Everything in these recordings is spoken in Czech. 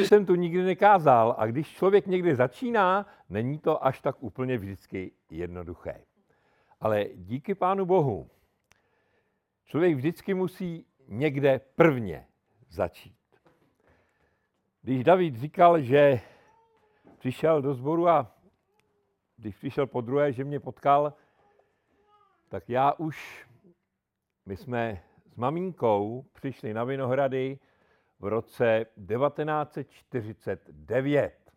Ještě jsem tu nikdy nekázal a když člověk někdy začíná, není to až tak úplně vždycky jednoduché. Ale díky Pánu Bohu, člověk vždycky musí někde prvně začít. Když David říkal, že přišel do sboru a když přišel po druhé, že mě potkal, tak já už, my jsme s maminkou přišli na Vinohrady v roce 1949.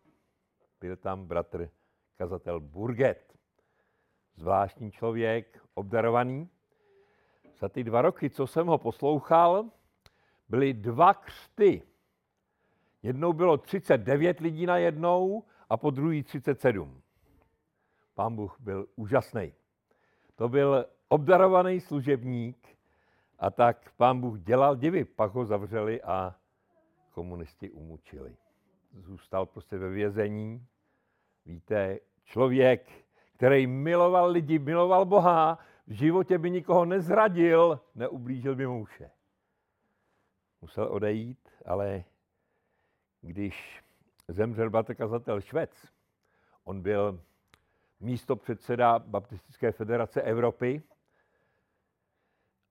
Byl tam bratr kazatel Burget. Zvláštní člověk, obdarovaný. Za ty dva roky, co jsem ho poslouchal, byly dva křty. Jednou bylo 39 lidí na jednou a po druhý 37. Pán Bůh byl úžasný. To byl obdarovaný služebník a tak pán Bůh dělal divy. Pak ho zavřeli a komunisti umučili. Zůstal prostě ve vězení. Víte, člověk, který miloval lidi, miloval Boha, v životě by nikoho nezradil, neublížil by muše. Musel odejít, ale když zemřel bratr kazatel Švec, on byl místo předseda Baptistické federace Evropy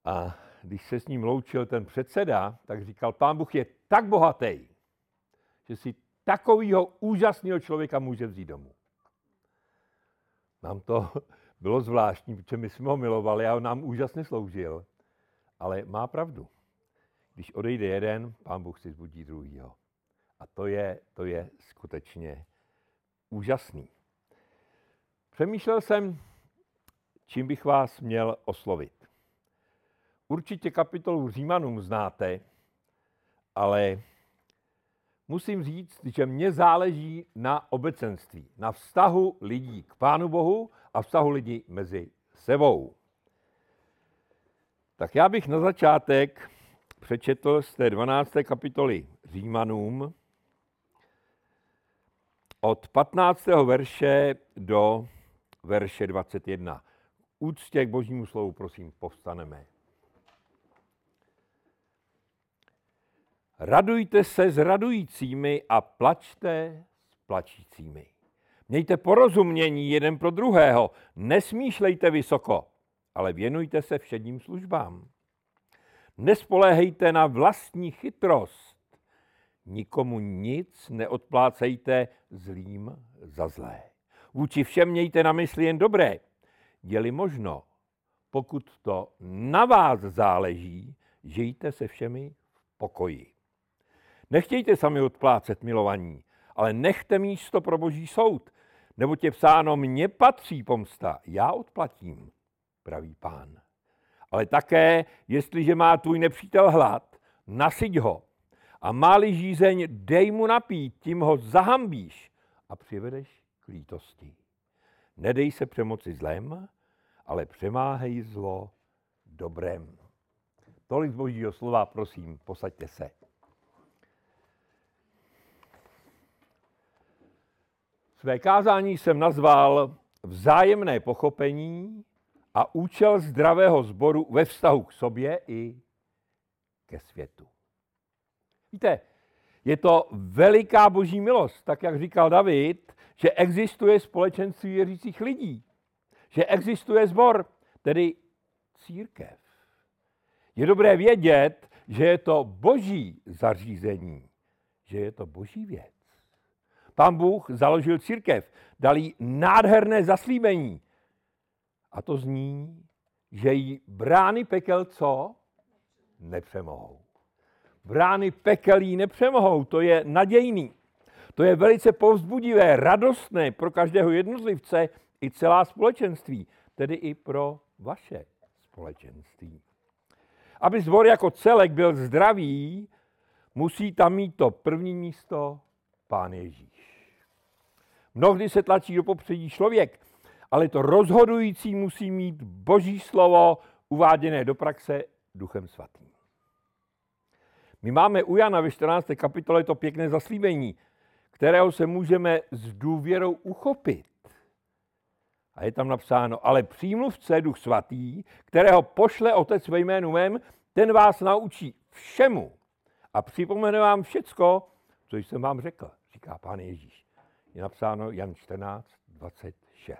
a když se s ním loučil ten předseda, tak říkal, pán Bůh je tak bohatý, že si takového úžasného člověka může vzít domů. Nám to bylo zvláštní, protože my jsme ho milovali a on nám úžasně sloužil. Ale má pravdu. Když odejde jeden, pán Bůh si zbudí druhýho. A to je, to je skutečně úžasný. Přemýšlel jsem, čím bych vás měl oslovit. Určitě kapitolu Římanům znáte, ale musím říct, že mně záleží na obecenství, na vztahu lidí k Pánu Bohu a vztahu lidí mezi sebou. Tak já bych na začátek přečetl z té 12. kapitoly Římanům od 15. verše do verše 21. Úctě k božímu slovu, prosím, povstaneme. Radujte se s radujícími a plačte s plačícími. Mějte porozumění jeden pro druhého, nesmýšlejte vysoko, ale věnujte se všedním službám. Nespoléhejte na vlastní chytrost. Nikomu nic neodplácejte zlým za zlé. Vůči všem mějte na mysli jen dobré. Je-li možno, pokud to na vás záleží, žijte se všemi v pokoji. Nechtějte sami odplácet milovaní, ale nechte místo pro boží soud, nebo tě psáno, mně patří pomsta, já odplatím, pravý pán. Ale také, jestliže má tvůj nepřítel hlad, nasyť ho a máli žízeň, dej mu napít, tím ho zahambíš a přivedeš k lítosti. Nedej se přemoci zlem, ale přemáhej zlo dobrem. Tolik z božího slova, prosím, posaďte se. Své kázání jsem nazval Vzájemné pochopení a účel zdravého sboru ve vztahu k sobě i ke světu. Víte, je to veliká boží milost, tak jak říkal David, že existuje společenství věřících lidí, že existuje sbor, tedy církev. Je dobré vědět, že je to boží zařízení, že je to boží věc. Pán Bůh založil církev, dal jí nádherné zaslíbení. A to zní, že jí brány pekel co? Nepřemohou. Brány pekel jí nepřemohou, to je nadějný. To je velice povzbudivé, radostné pro každého jednotlivce i celá společenství, tedy i pro vaše společenství. Aby zbor jako celek byl zdravý, musí tam mít to první místo Pán Ježíš. Mnohdy se tlačí do popředí člověk, ale to rozhodující musí mít Boží slovo uváděné do praxe Duchem Svatým. My máme u Jana ve 14. kapitole to pěkné zaslíbení, kterého se můžeme s důvěrou uchopit. A je tam napsáno, ale přímluvce Duch Svatý, kterého pošle Otec ve jménu mém, ten vás naučí všemu a připomene vám všecko, co jsem vám řekl, říká pán Ježíš. Je napsáno Jan 14, 26.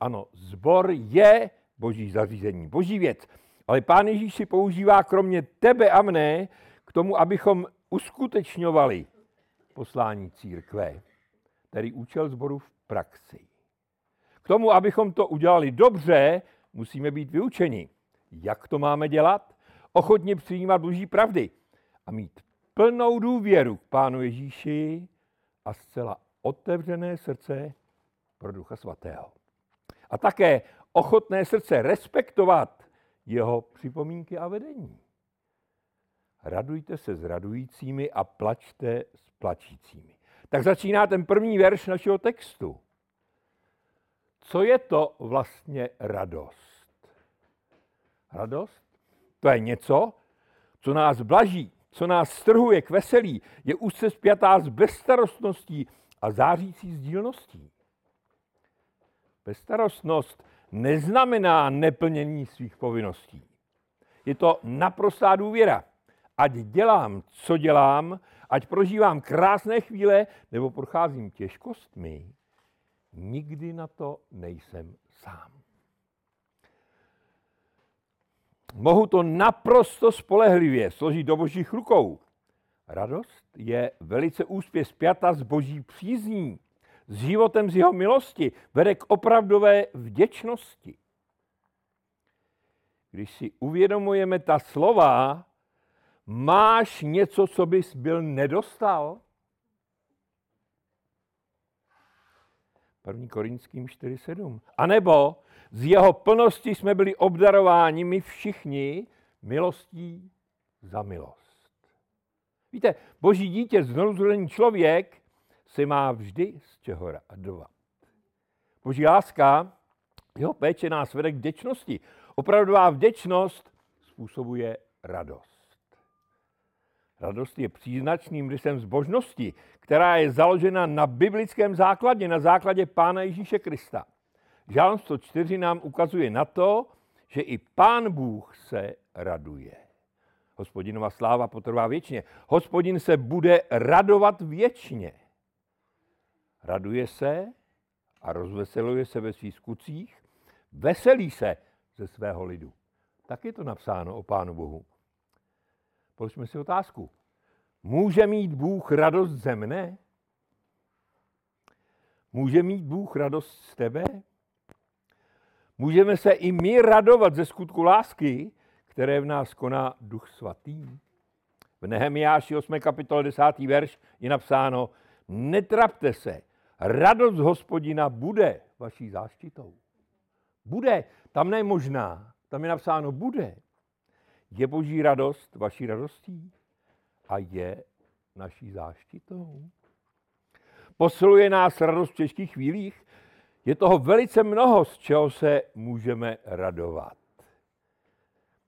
Ano, zbor je boží zařízení, boží věc. Ale pán Ježíš si používá kromě tebe a mne k tomu, abychom uskutečňovali poslání církve, tedy účel zboru v praxi. K tomu, abychom to udělali dobře, musíme být vyučeni. Jak to máme dělat? Ochotně přijímat boží pravdy a mít plnou důvěru k Pánu Ježíši a zcela otevřené srdce pro Ducha Svatého. A také ochotné srdce respektovat jeho připomínky a vedení. Radujte se s radujícími a plačte s plačícími. Tak začíná ten první verš našeho textu. Co je to vlastně radost? Radost? To je něco, co nás blaží, co nás strhuje k veselí, je úzce spjatá s bezstarostností a zářící sdílností. Bezstarostnost neznamená neplnění svých povinností. Je to naprostá důvěra. Ať dělám, co dělám, ať prožívám krásné chvíle nebo procházím těžkostmi, nikdy na to nejsem sám. Mohu to naprosto spolehlivě složit do božích rukou. Radost je velice úspěch zpěta s boží přízní, s životem z jeho milosti, vede k opravdové vděčnosti. Když si uvědomujeme ta slova, máš něco, co bys byl nedostal? 1. Korinským 4.7. A nebo z jeho plnosti jsme byli obdarováni my všichni milostí za milost. Víte, boží dítě, znovuzrozený člověk, se má vždy z čeho radovat. Boží láska, jeho péče nás vede k vděčnosti. Opravdová vděčnost způsobuje radost. Radost je příznačným rysem zbožnosti, která je založena na biblickém základě, na základě Pána Ježíše Krista. Žálm 104 nám ukazuje na to, že i Pán Bůh se raduje. Hospodinova sláva potrvá věčně. Hospodin se bude radovat věčně. Raduje se a rozveseluje se ve svých skutcích, veselí se ze svého lidu. Tak je to napsáno o Pánu Bohu. Položme si otázku. Může mít Bůh radost ze mne? Může mít Bůh radost z tebe? Můžeme se i my radovat ze skutku lásky, které v nás koná Duch Svatý. V Nehemiáši 8. kapitole 10. verš je napsáno, netrapte se, radost hospodina bude vaší záštitou. Bude, tam ne možná, tam je napsáno bude. Je boží radost vaší radostí a je naší záštitou. Posiluje nás radost v těžkých chvílích, je toho velice mnoho, z čeho se můžeme radovat.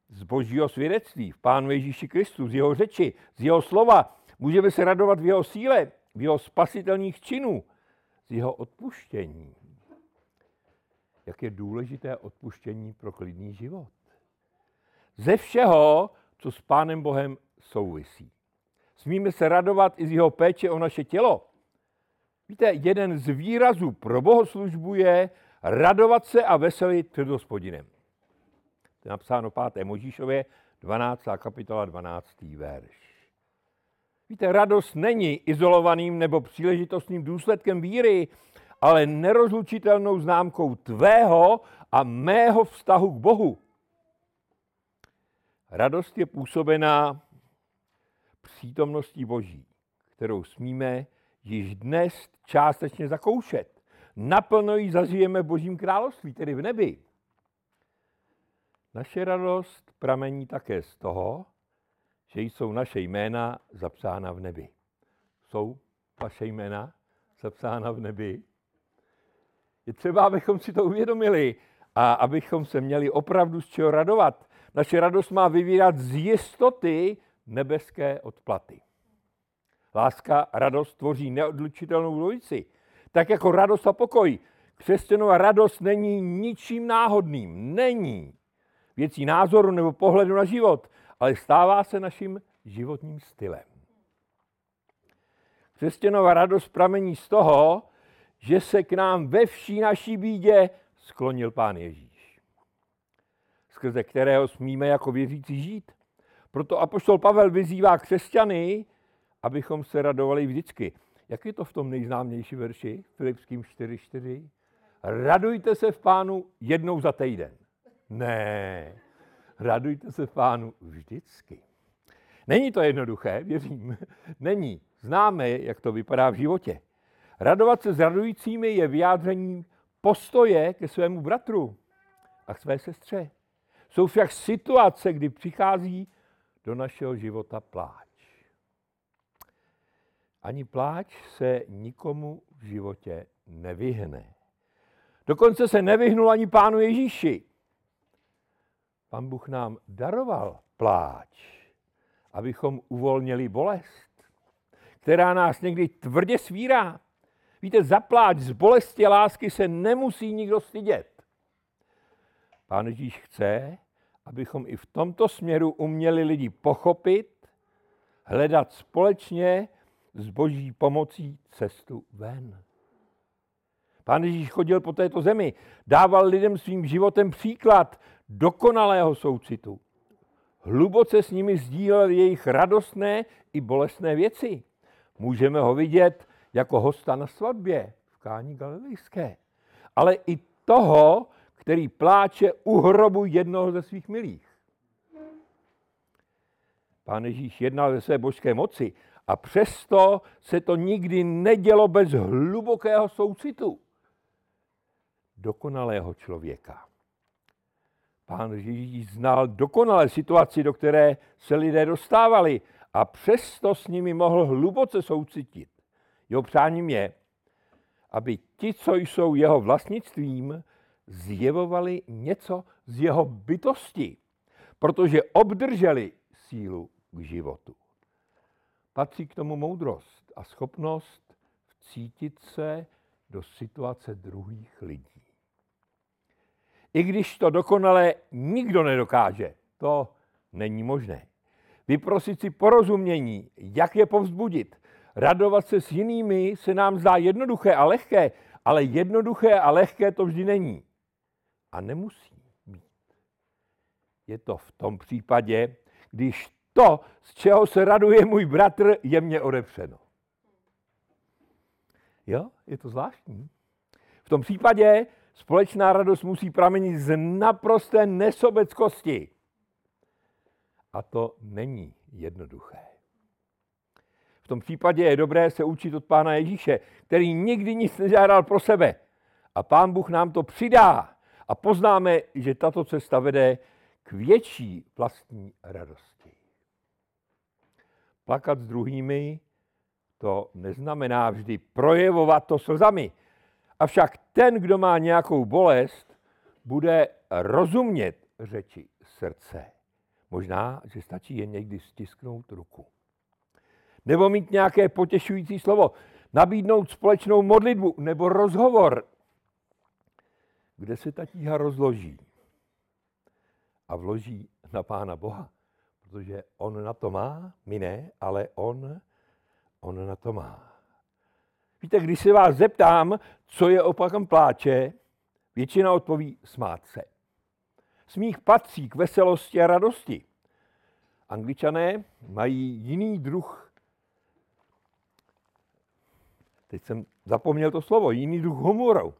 Z božího svědectví v Pánu Ježíši Kristu, z jeho řeči, z jeho slova. Můžeme se radovat v jeho síle, v jeho spasitelných činů, z jeho odpuštění. Jak je důležité odpuštění pro klidný život. Ze všeho, co s Pánem Bohem souvisí. Smíme se radovat i z jeho péče o naše tělo, Víte, jeden z výrazů pro bohoslužbu je radovat se a veselit před hospodinem. To je napsáno 5. Možíšově, 12. kapitola, 12. verš. Víte, radost není izolovaným nebo příležitostným důsledkem víry, ale nerozlučitelnou známkou tvého a mého vztahu k Bohu. Radost je působená přítomností Boží, kterou smíme již dnes částečně zakoušet. Naplno ji zažijeme v Božím království, tedy v nebi. Naše radost pramení také z toho, že jsou naše jména zapsána v nebi. Jsou vaše jména zapsána v nebi? Je třeba, abychom si to uvědomili a abychom se měli opravdu z čeho radovat. Naše radost má vyvírat z jistoty nebeské odplaty. Láska, radost tvoří neodlučitelnou dvojici. Tak jako radost a pokoj. Křesťanova radost není ničím náhodným. Není věcí názoru nebo pohledu na život, ale stává se naším životním stylem. Křesťanova radost pramení z toho, že se k nám ve vší naší bídě sklonil Pán Ježíš, skrze kterého smíme jako věřící žít. Proto apoštol Pavel vyzývá křesťany, abychom se radovali vždycky. Jak je to v tom nejznámější verši, Filipským 4.4? Radujte se v pánu jednou za týden. Ne, radujte se v pánu vždycky. Není to jednoduché, věřím. Není. Známe, jak to vypadá v životě. Radovat se s radujícími je vyjádřením postoje ke svému bratru a k své sestře. Jsou však situace, kdy přichází do našeho života pláč. Ani pláč se nikomu v životě nevyhne. Dokonce se nevyhnul ani pánu Ježíši. Pan Bůh nám daroval pláč, abychom uvolnili bolest, která nás někdy tvrdě svírá. Víte, za pláč z bolesti lásky se nemusí nikdo stydět. Pán Ježíš chce, abychom i v tomto směru uměli lidi pochopit, hledat společně s boží pomocí cestu ven. Pán Ježíš chodil po této zemi, dával lidem svým životem příklad dokonalého soucitu. Hluboce s nimi sdílel jejich radostné i bolestné věci. Můžeme ho vidět jako hosta na svatbě v Kání Galilejské. Ale i toho, který pláče u hrobu jednoho ze svých milých. Pán Ježíš jednal ve své božské moci a přesto se to nikdy nedělo bez hlubokého soucitu dokonalého člověka. Pán Ježíš znal dokonale situaci, do které se lidé dostávali a přesto s nimi mohl hluboce soucitit. Jeho přáním je, aby ti, co jsou jeho vlastnictvím, zjevovali něco z jeho bytosti, protože obdrželi sílu k životu. Patří k tomu moudrost a schopnost vcítit se do situace druhých lidí. I když to dokonale nikdo nedokáže, to není možné. Vyprosit si porozumění, jak je povzbudit, radovat se s jinými se nám zdá jednoduché a lehké, ale jednoduché a lehké to vždy není. A nemusí být. Je to v tom případě, když to, z čeho se raduje můj bratr, je mně odepřeno. Jo, je to zvláštní. V tom případě společná radost musí pramenit z naprosté nesobeckosti. A to není jednoduché. V tom případě je dobré se učit od Pána Ježíše, který nikdy nic nežádal pro sebe. A Pán Bůh nám to přidá. A poznáme, že tato cesta vede k větší vlastní radosti. Plakat s druhými to neznamená vždy projevovat to slzami. Avšak ten, kdo má nějakou bolest, bude rozumět řeči srdce. Možná, že stačí jen někdy stisknout ruku. Nebo mít nějaké potěšující slovo, nabídnout společnou modlitbu nebo rozhovor, kde se ta tíha rozloží a vloží na Pána Boha, protože on na to má, my ne, ale on, on na to má. Víte, když se vás zeptám, co je opakem pláče, většina odpoví smát se. Smích patří k veselosti a radosti. Angličané mají jiný druh, teď jsem zapomněl to slovo, jiný druh humoru.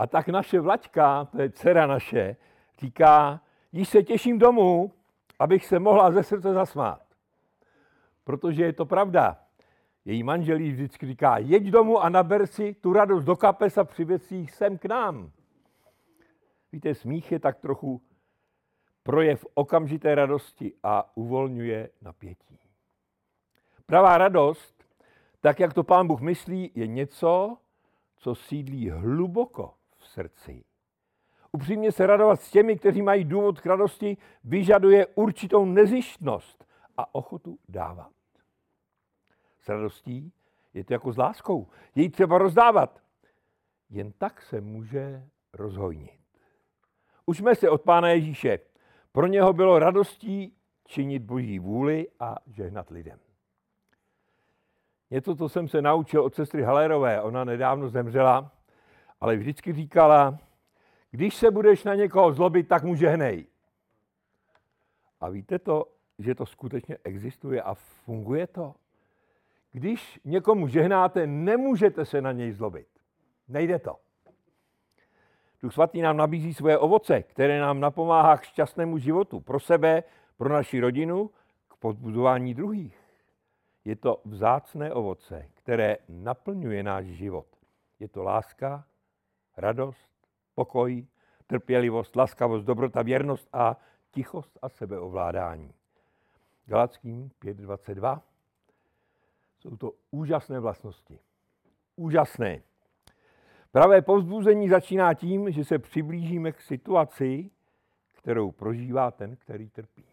A tak naše Vlaďka, to je dcera naše, říká, již se těším domů, abych se mohla ze srdce zasmát. Protože je to pravda. Její manžel jí vždycky říká, jeď domů a naber si tu radost do kapes a přivěc ji sem k nám. Víte, smích je tak trochu projev okamžité radosti a uvolňuje napětí. Pravá radost, tak jak to pán Bůh myslí, je něco, co sídlí hluboko srdci. Upřímně se radovat s těmi, kteří mají důvod k radosti, vyžaduje určitou nezištnost a ochotu dávat s radostí, je to jako s láskou. Jej třeba rozdávat. Jen tak se může rozhojnit. Učme se od Pána Ježíše. Pro něho bylo radostí činit boží vůli a žehnat lidem. Něco, co jsem se naučil od sestry Halerové, ona nedávno zemřela, ale vždycky říkala, když se budeš na někoho zlobit, tak mu žehnej. A víte to, že to skutečně existuje a funguje to? Když někomu žehnáte, nemůžete se na něj zlobit. Nejde to. Duch svatý nám nabízí svoje ovoce, které nám napomáhá k šťastnému životu pro sebe, pro naši rodinu, k podbudování druhých. Je to vzácné ovoce, které naplňuje náš život. Je to láska, radost, pokoj, trpělivost, laskavost, dobrota, věrnost a tichost a sebeovládání. Galackým 5.22 jsou to úžasné vlastnosti. Úžasné. Pravé povzbuzení začíná tím, že se přiblížíme k situaci, kterou prožívá ten, který trpí.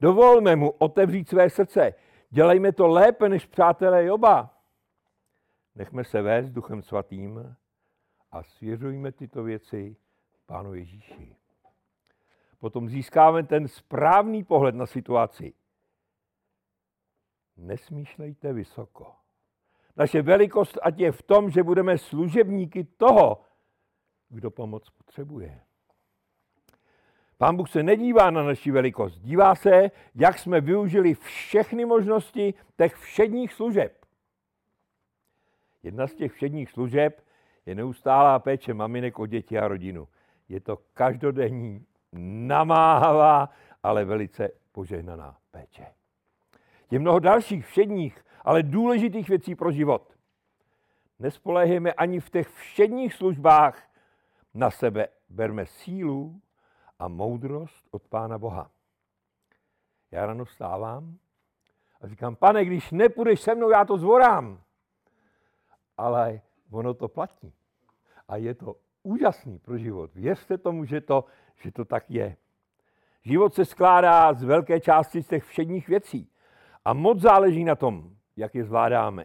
Dovolme mu otevřít své srdce. Dělejme to lépe než přátelé Joba. Nechme se vést Duchem Svatým a svěřujme tyto věci Pánu Ježíši. Potom získáme ten správný pohled na situaci. Nesmýšlejte vysoko. Naše velikost ať je v tom, že budeme služebníky toho, kdo pomoc potřebuje. Pán Bůh se nedívá na naši velikost, dívá se, jak jsme využili všechny možnosti těch všedních služeb. Jedna z těch všedních služeb je neustálá péče maminek o děti a rodinu. Je to každodenní, namáhavá, ale velice požehnaná péče. Je mnoho dalších všedních, ale důležitých věcí pro život. Nespoléhejme ani v těch všedních službách na sebe. Berme sílu a moudrost od Pána Boha. Já ráno vstávám a říkám, pane, když nepůjdeš se mnou, já to zvorám. Ale ono to platí. A je to úžasný pro život. Věřte tomu, že to, že to tak je. Život se skládá z velké části z těch všedních věcí. A moc záleží na tom, jak je zvládáme.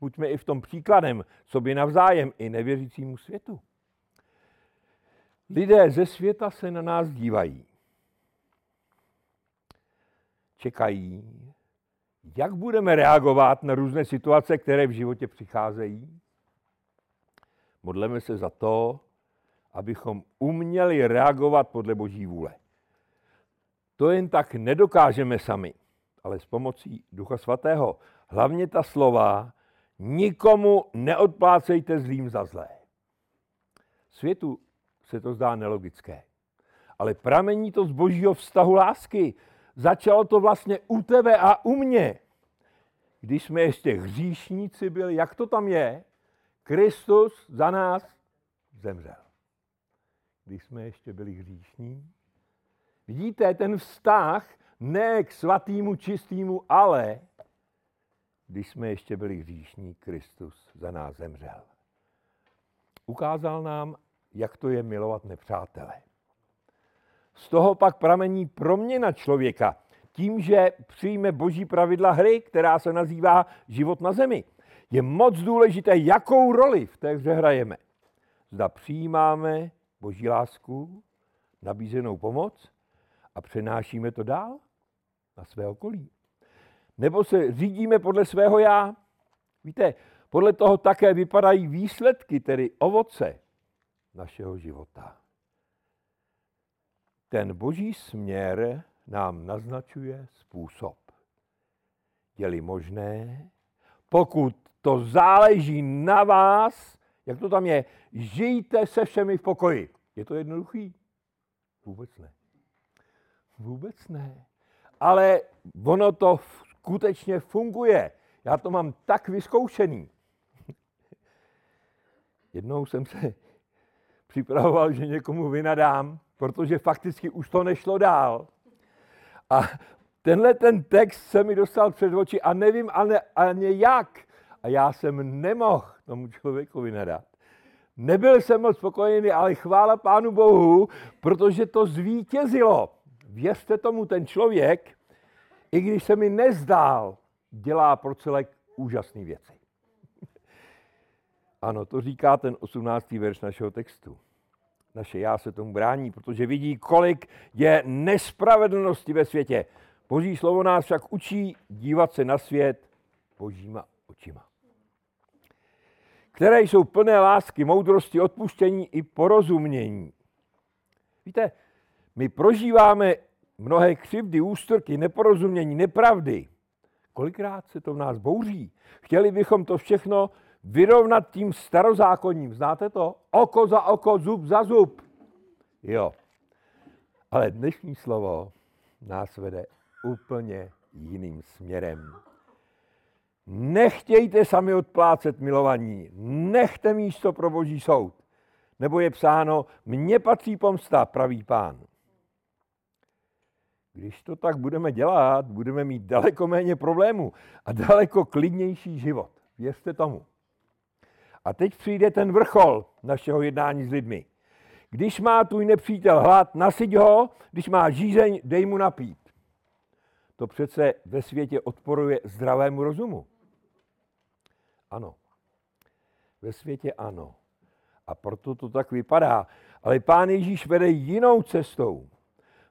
Buďme i v tom příkladem sobě navzájem i nevěřícímu světu. Lidé ze světa se na nás dívají. Čekají, jak budeme reagovat na různé situace, které v životě přicházejí. Modleme se za to, abychom uměli reagovat podle Boží vůle. To jen tak nedokážeme sami, ale s pomocí Ducha Svatého. Hlavně ta slova, nikomu neodplácejte zlým za zlé. Světu se to zdá nelogické. Ale pramení to z božího vztahu lásky. Začalo to vlastně u tebe a u mě. Když jsme ještě hříšníci byli, jak to tam je? Kristus za nás zemřel. Když jsme ještě byli hříšní. Vidíte, ten vztah ne k svatýmu, čistýmu, ale když jsme ještě byli hříšní, Kristus za nás zemřel. Ukázal nám, jak to je milovat nepřátele. Z toho pak pramení proměna člověka tím, že přijme boží pravidla hry, která se nazývá život na zemi. Je moc důležité, jakou roli v té hře hrajeme. Zda přijímáme boží lásku, nabízenou pomoc a přenášíme to dál na své okolí. Nebo se řídíme podle svého já. Víte, podle toho také vypadají výsledky, tedy ovoce našeho života. Ten boží směr nám naznačuje způsob. Je-li možné, pokud to záleží na vás, jak to tam je, žijte se všemi v pokoji. Je to jednoduchý? Vůbec ne. Vůbec ne. Ale ono to skutečně funguje. Já to mám tak vyzkoušený. Jednou jsem se připravoval, že někomu vynadám, protože fakticky už to nešlo dál. A tenhle ten text se mi dostal před oči a nevím ani, ani jak. A já jsem nemohl tomu člověku vynadat. Nebyl jsem moc spokojený, ale chvála Pánu Bohu, protože to zvítězilo. Věřte tomu, ten člověk, i když se mi nezdál, dělá pro celek úžasné věci. Ano, to říká ten 18. verš našeho textu. Naše já se tomu brání, protože vidí, kolik je nespravedlnosti ve světě. Boží slovo nás však učí dívat se na svět božíma očima. Které jsou plné lásky, moudrosti, odpuštění i porozumění. Víte, my prožíváme mnohé křivdy, ústorky, neporozumění, nepravdy. Kolikrát se to v nás bouří. Chtěli bychom to všechno vyrovnat tím starozákonním. Znáte to? Oko za oko, zub za zub. Jo. Ale dnešní slovo nás vede úplně jiným směrem. Nechtějte sami odplácet milovaní, nechte místo pro boží soud. Nebo je psáno, mně patří pomsta, pravý pán. Když to tak budeme dělat, budeme mít daleko méně problémů a daleko klidnější život. Věřte tomu. A teď přijde ten vrchol našeho jednání s lidmi. Když má tvůj nepřítel hlad, nasyť ho, když má žízeň, dej mu napít. To přece ve světě odporuje zdravému rozumu. Ano. Ve světě ano. A proto to tak vypadá. Ale pán Ježíš vede jinou cestou.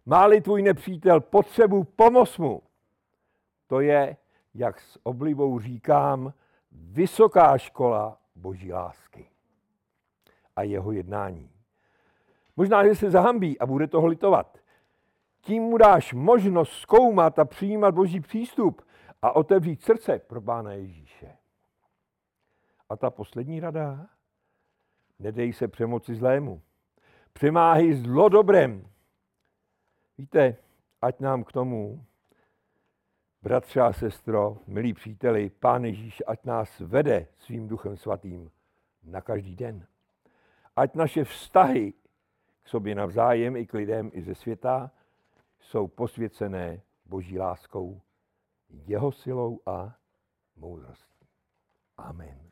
Máli tvůj nepřítel potřebu, pomoc mu. To je, jak s oblibou říkám, vysoká škola boží lásky a jeho jednání. Možná, že se zahambí a bude toho litovat. Tím mu dáš možnost zkoumat a přijímat boží přístup a otevřít srdce pro Pána Ježíše. A ta poslední rada? Nedej se přemoci zlému. Přemáhy zlo dobrem. Víte, ať nám k tomu, bratře a sestro, milí příteli, Pán Ježíš, ať nás vede svým duchem svatým na každý den. Ať naše vztahy k sobě navzájem i k lidem i ze světa jsou posvěcené boží láskou, jeho silou a moudrostí. Amen.